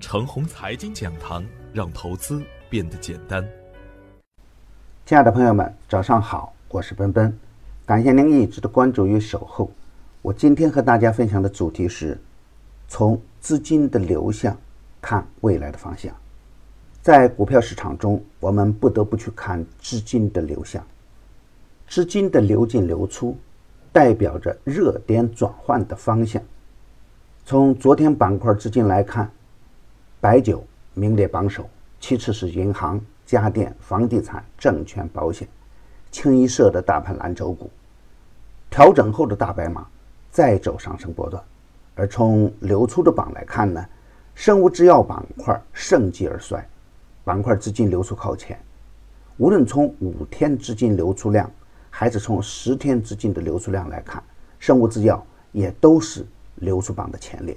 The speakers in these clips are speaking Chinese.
程红财经讲堂，让投资变得简单。亲爱的朋友们，早上好，我是奔奔，感谢您一直的关注与守候。我今天和大家分享的主题是：从资金的流向看未来的方向。在股票市场中，我们不得不去看资金的流向。资金的流进流出，代表着热点转换的方向。从昨天板块资金来看。白酒名列榜首，其次是银行、家电、房地产、证券、保险，清一色的大盘蓝筹股。调整后的大白马再走上升波段。而从流出的榜来看呢，生物制药板块盛极而衰，板块资金流出靠前。无论从五天资金流出量，还是从十天资金的流出量来看，生物制药也都是流出榜的前列。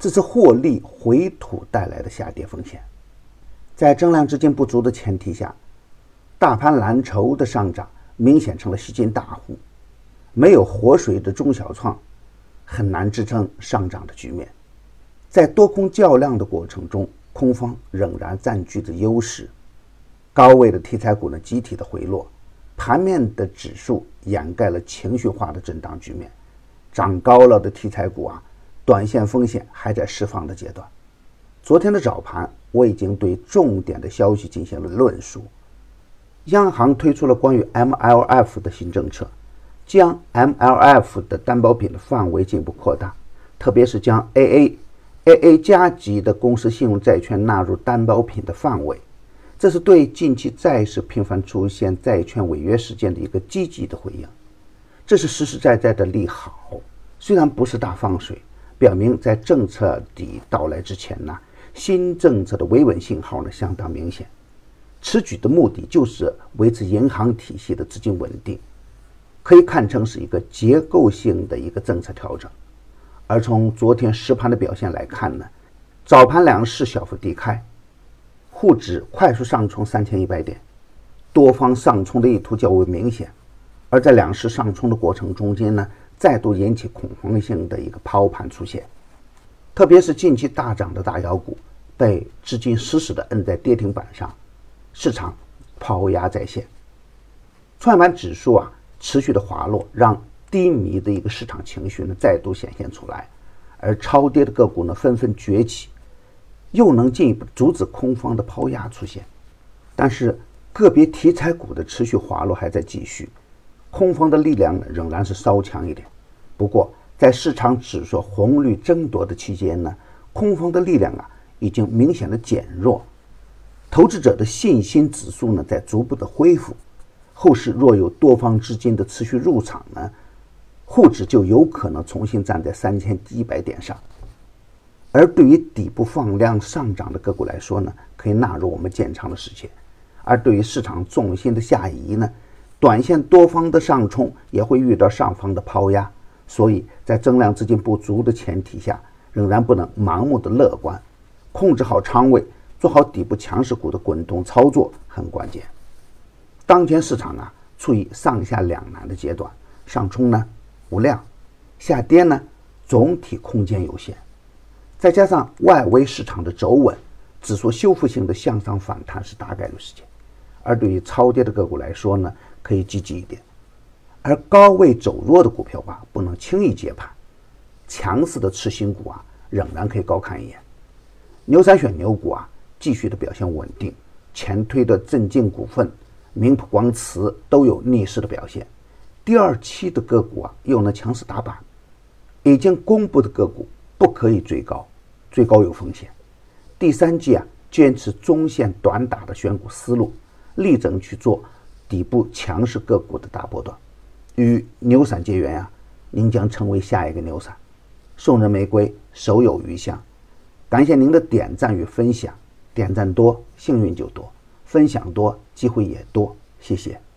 这是获利回吐带来的下跌风险，在增量资金不足的前提下，大盘蓝筹的上涨明显成了吸金大户，没有活水的中小创很难支撑上涨的局面。在多空较量的过程中，空方仍然占据着优势，高位的题材股呢集体的回落，盘面的指数掩盖了情绪化的震荡局面，涨高了的题材股啊。短线风险还在释放的阶段。昨天的早盘，我已经对重点的消息进行了论述。央行推出了关于 MLF 的新政策，将 MLF 的担保品的范围进一步扩大，特别是将 AA、AA 加级的公司信用债券纳入担保品的范围。这是对近期债市频繁出现债券违约事件的一个积极的回应。这是实实在在的利好，虽然不是大放水。表明在政策底到来之前呢，新政策的维稳信号呢相当明显。此举的目的就是维持银行体系的资金稳定，可以看成是一个结构性的一个政策调整。而从昨天实盘的表现来看呢，早盘两市小幅低开，沪指快速上冲三千一百点，多方上冲的意图较为明显。而在两市上冲的过程中间呢。再度引起恐慌性的一个抛盘出现，特别是近期大涨的大妖股被资金死死的摁在跌停板上，市场抛压在线。创业板指数啊持续的滑落，让低迷的一个市场情绪呢再度显现出来，而超跌的个股呢纷纷崛起，又能进一步阻止空方的抛压出现。但是个别题材股的持续滑落还在继续。空方的力量呢，仍然是稍强一点。不过，在市场指数红绿争夺的期间呢，空方的力量啊，已经明显的减弱。投资者的信心指数呢，在逐步的恢复。后市若有多方资金的持续入场呢，沪指就有可能重新站在三千一百点上。而对于底部放量上涨的个股来说呢，可以纳入我们建仓的时间。而对于市场重心的下移呢？短线多方的上冲也会遇到上方的抛压，所以在增量资金不足的前提下，仍然不能盲目的乐观，控制好仓位，做好底部强势股的滚动操作很关键。当前市场啊处于上下两难的阶段，上冲呢无量，下跌呢总体空间有限，再加上外围市场的走稳，指数修复性的向上反弹是大概率事件。而对于超跌的个股来说呢？可以积极一点，而高位走弱的股票啊，不能轻易接盘。强势的次新股啊，仍然可以高看一眼。牛三选牛股啊，继续的表现稳定。前推的镇静股份、明普光磁都有逆势的表现。第二期的个股啊，又能强势打板。已经公布的个股不可以追高，追高有风险。第三季啊，坚持中线短打的选股思路，力争去做。底部强势个股的大波段，与牛散结缘呀，您将成为下一个牛散。送人玫瑰，手有余香。感谢您的点赞与分享，点赞多幸运就多，分享多机会也多。谢谢。